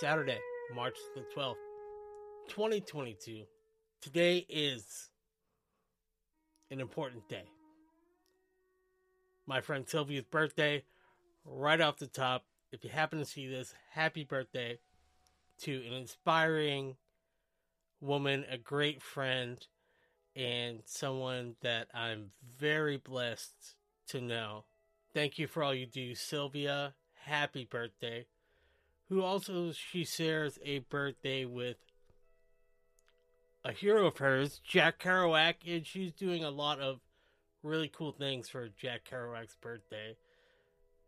Saturday, March the 12th, 2022. Today is an important day. My friend Sylvia's birthday, right off the top. If you happen to see this, happy birthday to an inspiring woman, a great friend, and someone that I'm very blessed to know. Thank you for all you do, Sylvia. Happy birthday. Who also she shares a birthday with a hero of hers, Jack Kerouac, and she's doing a lot of really cool things for Jack Kerouac's birthday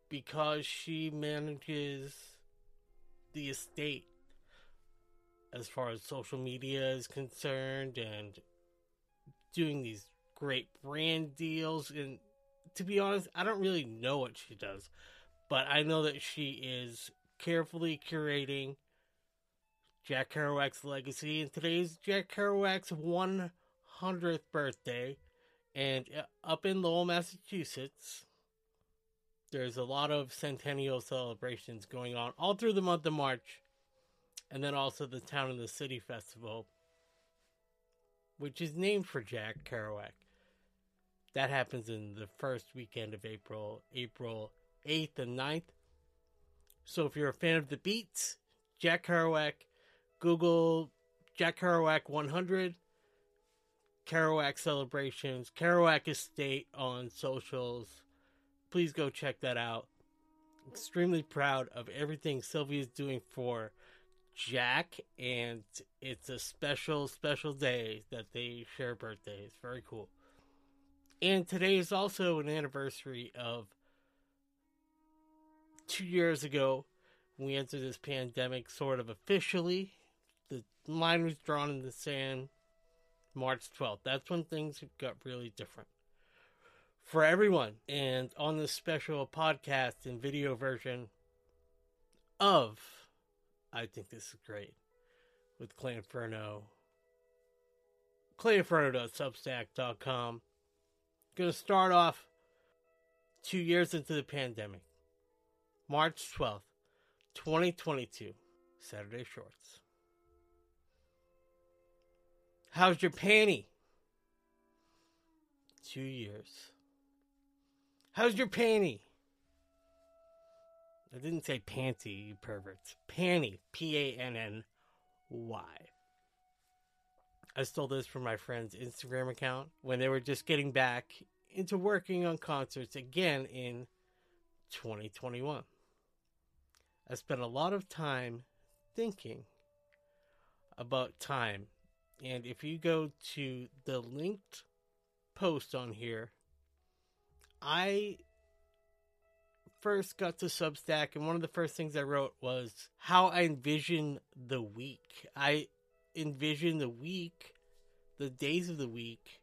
because she manages the estate as far as social media is concerned and doing these great brand deals. And to be honest i don't really know what she does but i know that she is carefully curating jack kerouac's legacy and today's jack kerouac's 100th birthday and uh, up in lowell massachusetts there's a lot of centennial celebrations going on all through the month of march and then also the Town and the City Festival, which is named for Jack Kerouac. That happens in the first weekend of April, April 8th and 9th. So if you're a fan of the beats, Jack Kerouac, Google Jack Kerouac 100, Kerouac celebrations, Kerouac Estate on socials. Please go check that out. Extremely proud of everything Sylvia is doing for Jack, and it's a special, special day that they share birthdays. Very cool. And today is also an anniversary of two years ago we entered this pandemic sort of officially. The line was drawn in the sand March 12th. That's when things got really different for everyone. And on this special podcast and video version of I think this is great with Clay Inferno. ClayInferno.substack.com. Gonna start off two years into the pandemic. March 12th, 2022. Saturday Shorts. How's your panty? Two years. How's your panty? I didn't say panty, you perverts. Panny. P A N N Y. I stole this from my friend's Instagram account when they were just getting back into working on concerts again in 2021. I spent a lot of time thinking about time. And if you go to the linked post on here, I first got to Substack, and one of the first things I wrote was how I envision the week. I envision the week, the days of the week,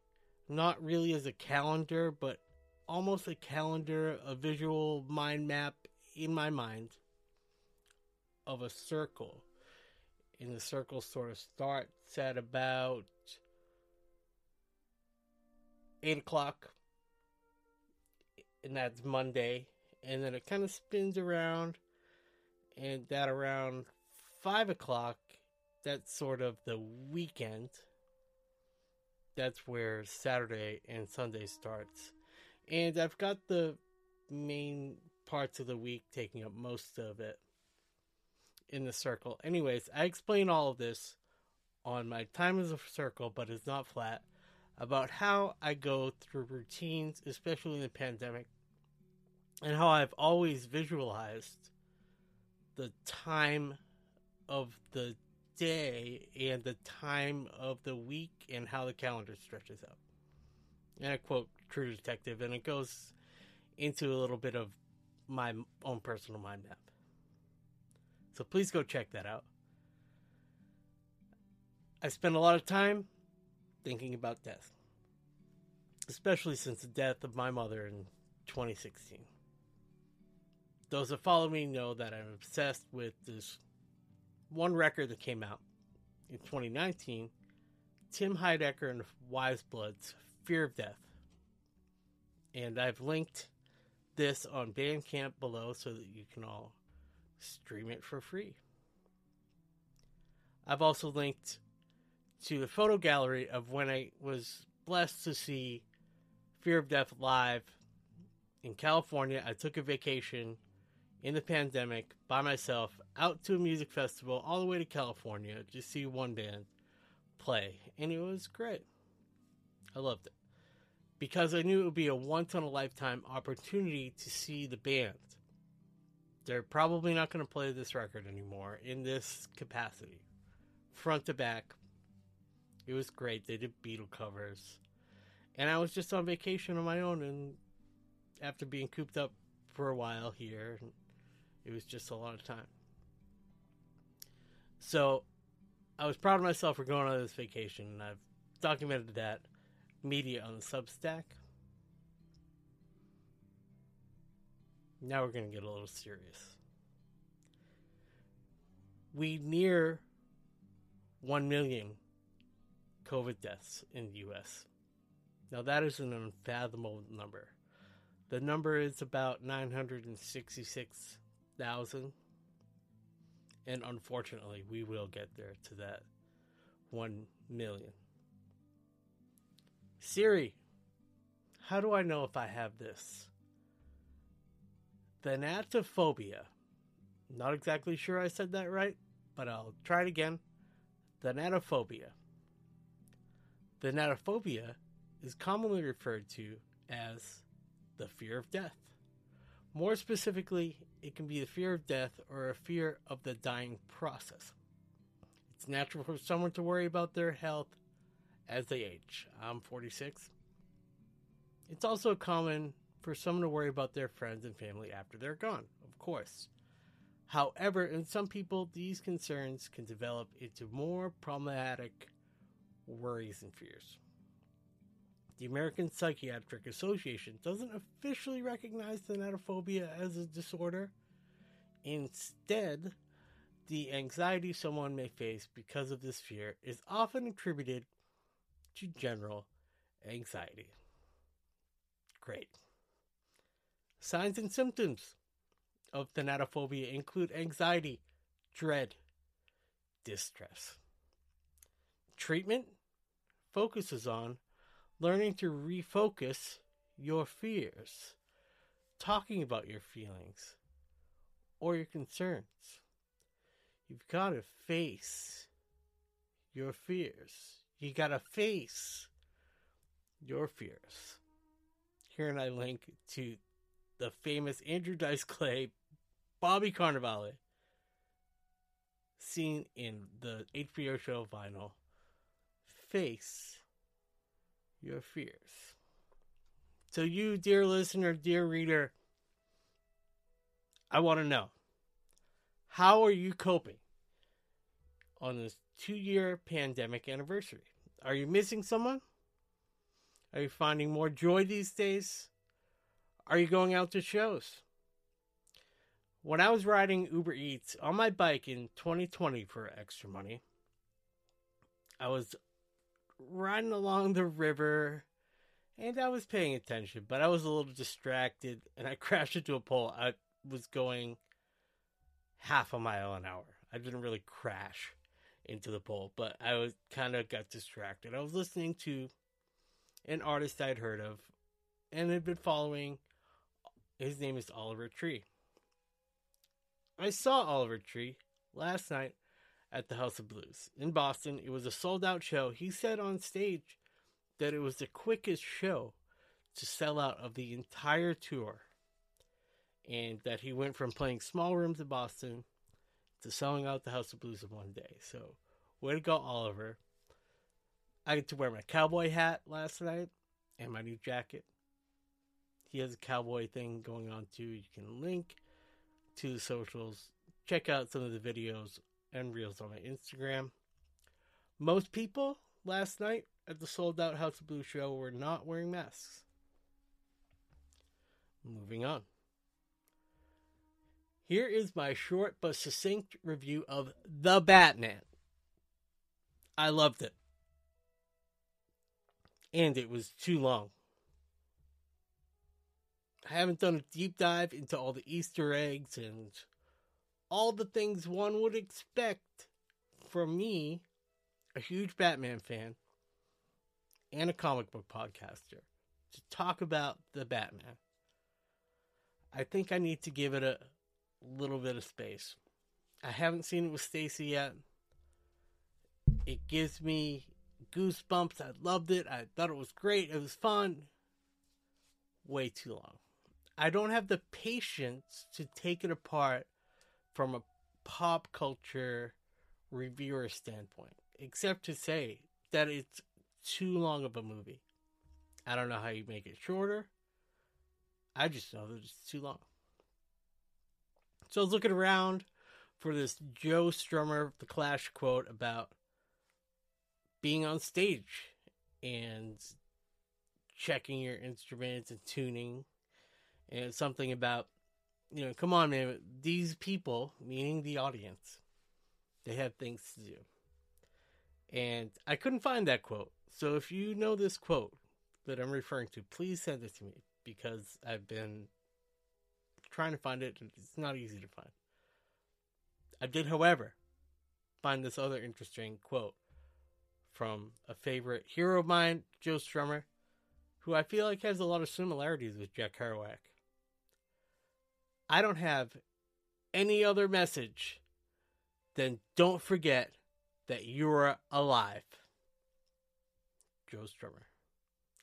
not really as a calendar, but almost a calendar, a visual mind map in my mind of a circle. And the circle sort of starts at about 8 o'clock, and that's Monday. And then it kind of spins around, and that around five o'clock, that's sort of the weekend. That's where Saturday and Sunday starts, and I've got the main parts of the week taking up most of it in the circle. Anyways, I explain all of this on my time as a circle, but it's not flat about how I go through routines, especially in the pandemic, and how I've always visualized the time of the day and the time of the week and how the calendar stretches out. And I quote True Detective, and it goes into a little bit of my own personal mind map. So please go check that out. I spend a lot of time thinking about death, especially since the death of my mother in 2016 those that follow me know that I'm obsessed with this one record that came out in 2019 Tim Heidecker and Weyes Blood's Fear of Death. And I've linked this on Bandcamp below so that you can all stream it for free. I've also linked to the photo gallery of when I was blessed to see Fear of Death live in California. I took a vacation in the pandemic by myself out to a music festival all the way to California to see one band play, and it was great. I loved it because I knew it would be a once in a lifetime opportunity to see the band. They're probably not going to play this record anymore in this capacity, front to back. It was great. They did Beatle covers. And I was just on vacation on my own, and after being cooped up for a while here, it was just a lot of time. So I was proud of myself for going on this vacation, and I've documented that media on the Substack. Now we're going to get a little serious. We near 1 million COVID deaths in the US. Now, that is an unfathomable number. The number is about 966,000. And unfortunately, we will get there to that 1 million. Siri, how do I know if I have this? Thanatophobia. Not exactly sure I said that right, but I'll try it again. Thanatophobia. Thanatophobia is commonly referred to as the fear of death. More specifically, it can be the fear of death or a fear of the dying process. It's natural for someone to worry about their health as they age. I'm 46. It's also common for someone to worry about their friends and family after they're gone, of course. However, in some people, these concerns can develop into more problematic worries and fears. The American Psychiatric Association doesn't officially recognize thanatophobia as a disorder. Instead, the anxiety someone may face because of this fear is often attributed to general anxiety. Great. Signs and symptoms of thanatophobia include anxiety, dread, distress. Treatment focuses on learning to refocus your fears, talking about your feelings or your concerns. You've got to face your fears. You got to face your fears. Here and I link to the famous Andrew Dice Clay, Bobby Cannavale, seen in the HBO show Vinyl. Face your fears. So, you, dear listener, dear reader, I want to know how are you coping on this two year pandemic anniversary? Are you missing someone? Are you finding more joy these days? Are you going out to shows? When I was riding Uber Eats on my bike in 2020 for extra money, I was riding along the river and I was paying attention, but I was a little distracted and I crashed into a pole. I was going half a mile an hour. I didn't really crash into the pole, but I was kind of got distracted. I was listening to an artist I'd heard of and had been following. His name is Oliver Tree. I saw Oliver Tree last night at the House of Blues in Boston. It was a sold out show. He said on stage that it was the quickest show to sell out of the entire tour. And that he went from playing small rooms in Boston to selling out the House of Blues in one day. So, way to go, Oliver. I get to wear my cowboy hat last night and my new jacket. He has a cowboy thing going on too. You can link to the socials. Check out some of the videos and reels on my Instagram. Most people last night at the sold out House of Blue show were not wearing masks. Moving on. Here is my short but succinct review of The Batman. I loved it. And it was too long. I haven't done a deep dive into all the Easter eggs and all the things one would expect from me, a huge Batman fan and a comic book podcaster, to talk about the Batman, I think I need to give it a little bit of space. I haven't seen it with Stacy yet. It gives me goosebumps. I loved it. I thought it was great. It was fun. Way too long. I don't have the patience to take it apart from a pop culture reviewer standpoint, except to say that it's too long of a movie. I don't know how you make it shorter. I just know that it's too long. So I was looking around for this Joe Strummer, the Clash quote about being on stage and checking your instruments and tuning and something about you know come on man these people meaning the audience they have things to do. And i couldn't find that quote. So if you know this quote that i'm referring to please send it to me because i've been trying to find it it's not easy to find. I did however find this other interesting quote from a favorite hero of mine joe strummer who i feel like has a lot of similarities with jack kerouac I don't have any other message than don't forget that you're alive. Joe Strummer.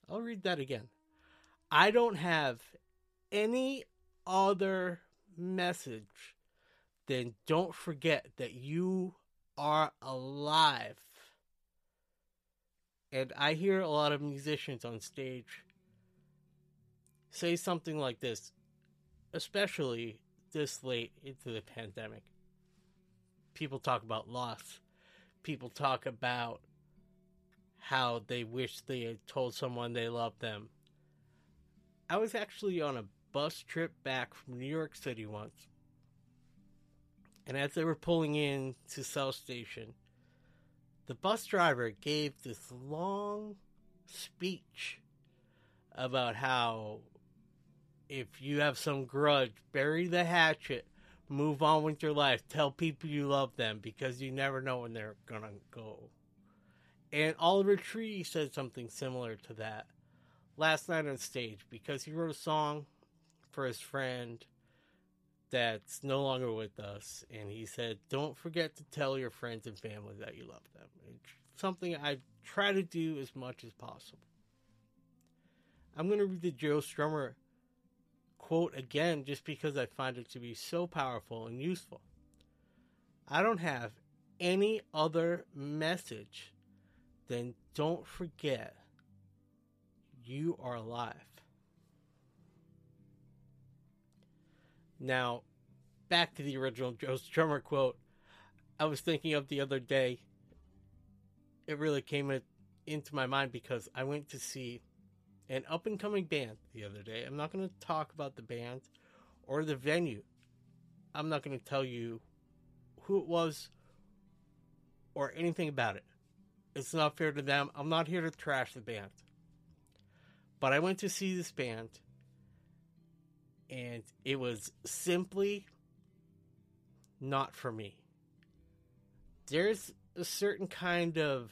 I'll read that again. I don't have any other message than don't forget that you are alive. And I hear a lot of musicians on stage say something like this especially this late into the pandemic. People talk about loss. People talk about how they wish they had told someone they loved them. I was actually on a bus trip back from New York City once. And as they were pulling in to South Station, the bus driver gave this long speech about how if you have some grudge, bury the hatchet, move on with your life, tell people you love them because you never know when they're gonna go. And Oliver Tree said something similar to that last night on stage because he wrote a song for his friend that's no longer with us, and he said, "Don't forget to tell your friends and family that you love them." It's something I try to do as much as possible. I'm going to read the Joe Strummer quote again just because I find it to be so powerful and useful. I don't have any other message than don't forget you are alive. Now, back to the original Joe Strummer quote, I was thinking of the other day. It really came into my mind because I went to see an up and coming band the other day. I'm not going to talk about the band or the venue. I'm not going to tell you who it was or anything about it. It's not fair to them. I'm not here to trash the band. But I went to see this band and it was simply not for me. There's a certain kind of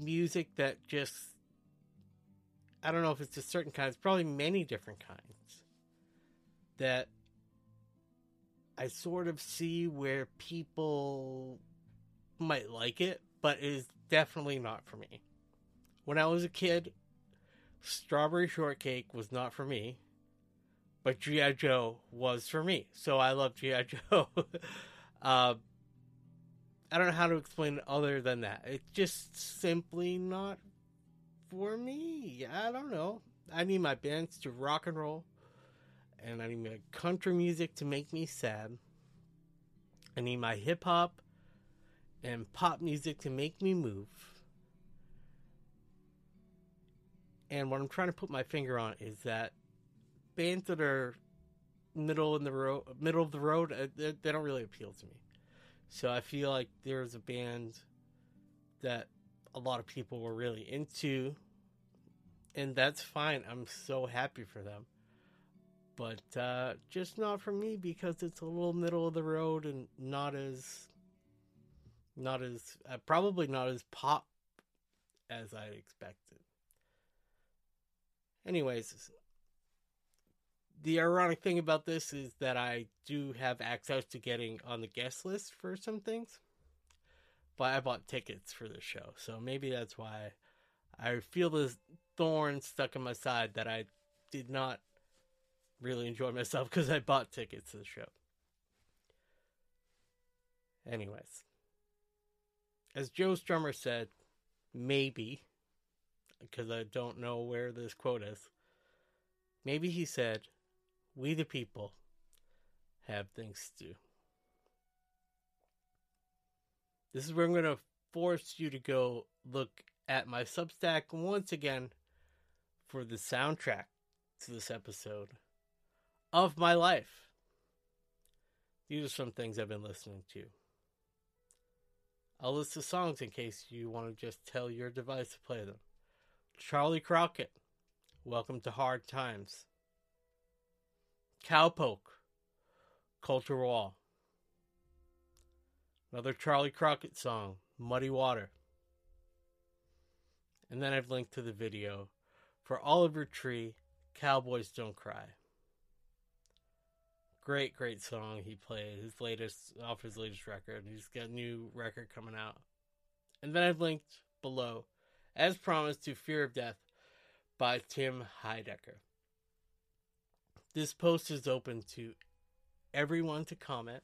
music that just I don't know if it's a certain kind, it's probably many different kinds that I sort of see where people might like it, but it is definitely not for me. When I was a kid, Strawberry Shortcake was not for me, but G.I. Joe was for me. So I love G.I. Joe. uh, I don't know how to explain it other than that. It's just simply not for me. I don't know. I need my bands to rock and roll, and I need my country music to make me sad. I need my hip hop and pop music to make me move. And what I'm trying to put my finger on is that bands that are middle in the road, middle of the road, uh, they, they don't really appeal to me. So I feel like there's a band that a lot of people were really into, and that's fine. I'm so happy for them. but uh, just not for me because it's a little middle of the road and not as, not as uh, probably not as pop as I expected. Anyways, the ironic thing about this is that I do have access to getting on the guest list for some things, but I bought tickets for the show, so maybe that's why I feel this thorn stuck in my side that I did not really enjoy myself because I bought tickets to the show. Anyways, as Joe Strummer said, maybe, because I don't know where this quote is, maybe he said, we the people have things to do. This is where I'm going to force you to go look at my Substack once again for the soundtrack to this episode of my life. These are some things I've been listening to. I'll list the songs in case you want to just tell your device to play them. Charley Crockett, Welcome to Hard Times. Cowpoke, Colter Wall. Another Charley Crockett song, Muddy Water. And then I've linked to the video for Oliver Tree, Cowboys Don't Cry. Great, great song he played. His latest, off his latest record. He's got a new record coming out. And then I've linked below, as promised, to Fear of Death by Tim Heidecker. This post is open to everyone to comment,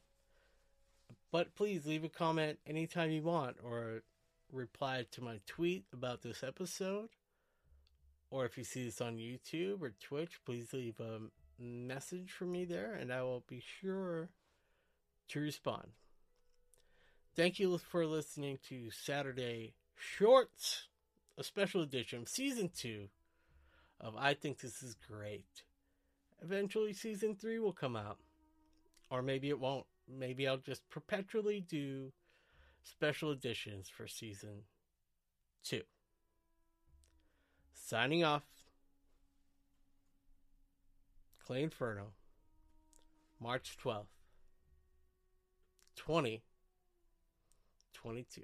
but please leave a comment anytime you want or reply to my tweet about this episode. Or if you see this on YouTube or Twitch, please leave a message for me there and I will be sure to respond. Thank you for listening to Saturday Shorts, a special edition, of season two of I Think This Is Great eventually season three will come out. Or maybe it won't. Maybe I'll just perpetually do special editions for season two. Signing off. Clay Inferno, March 12th, 2022.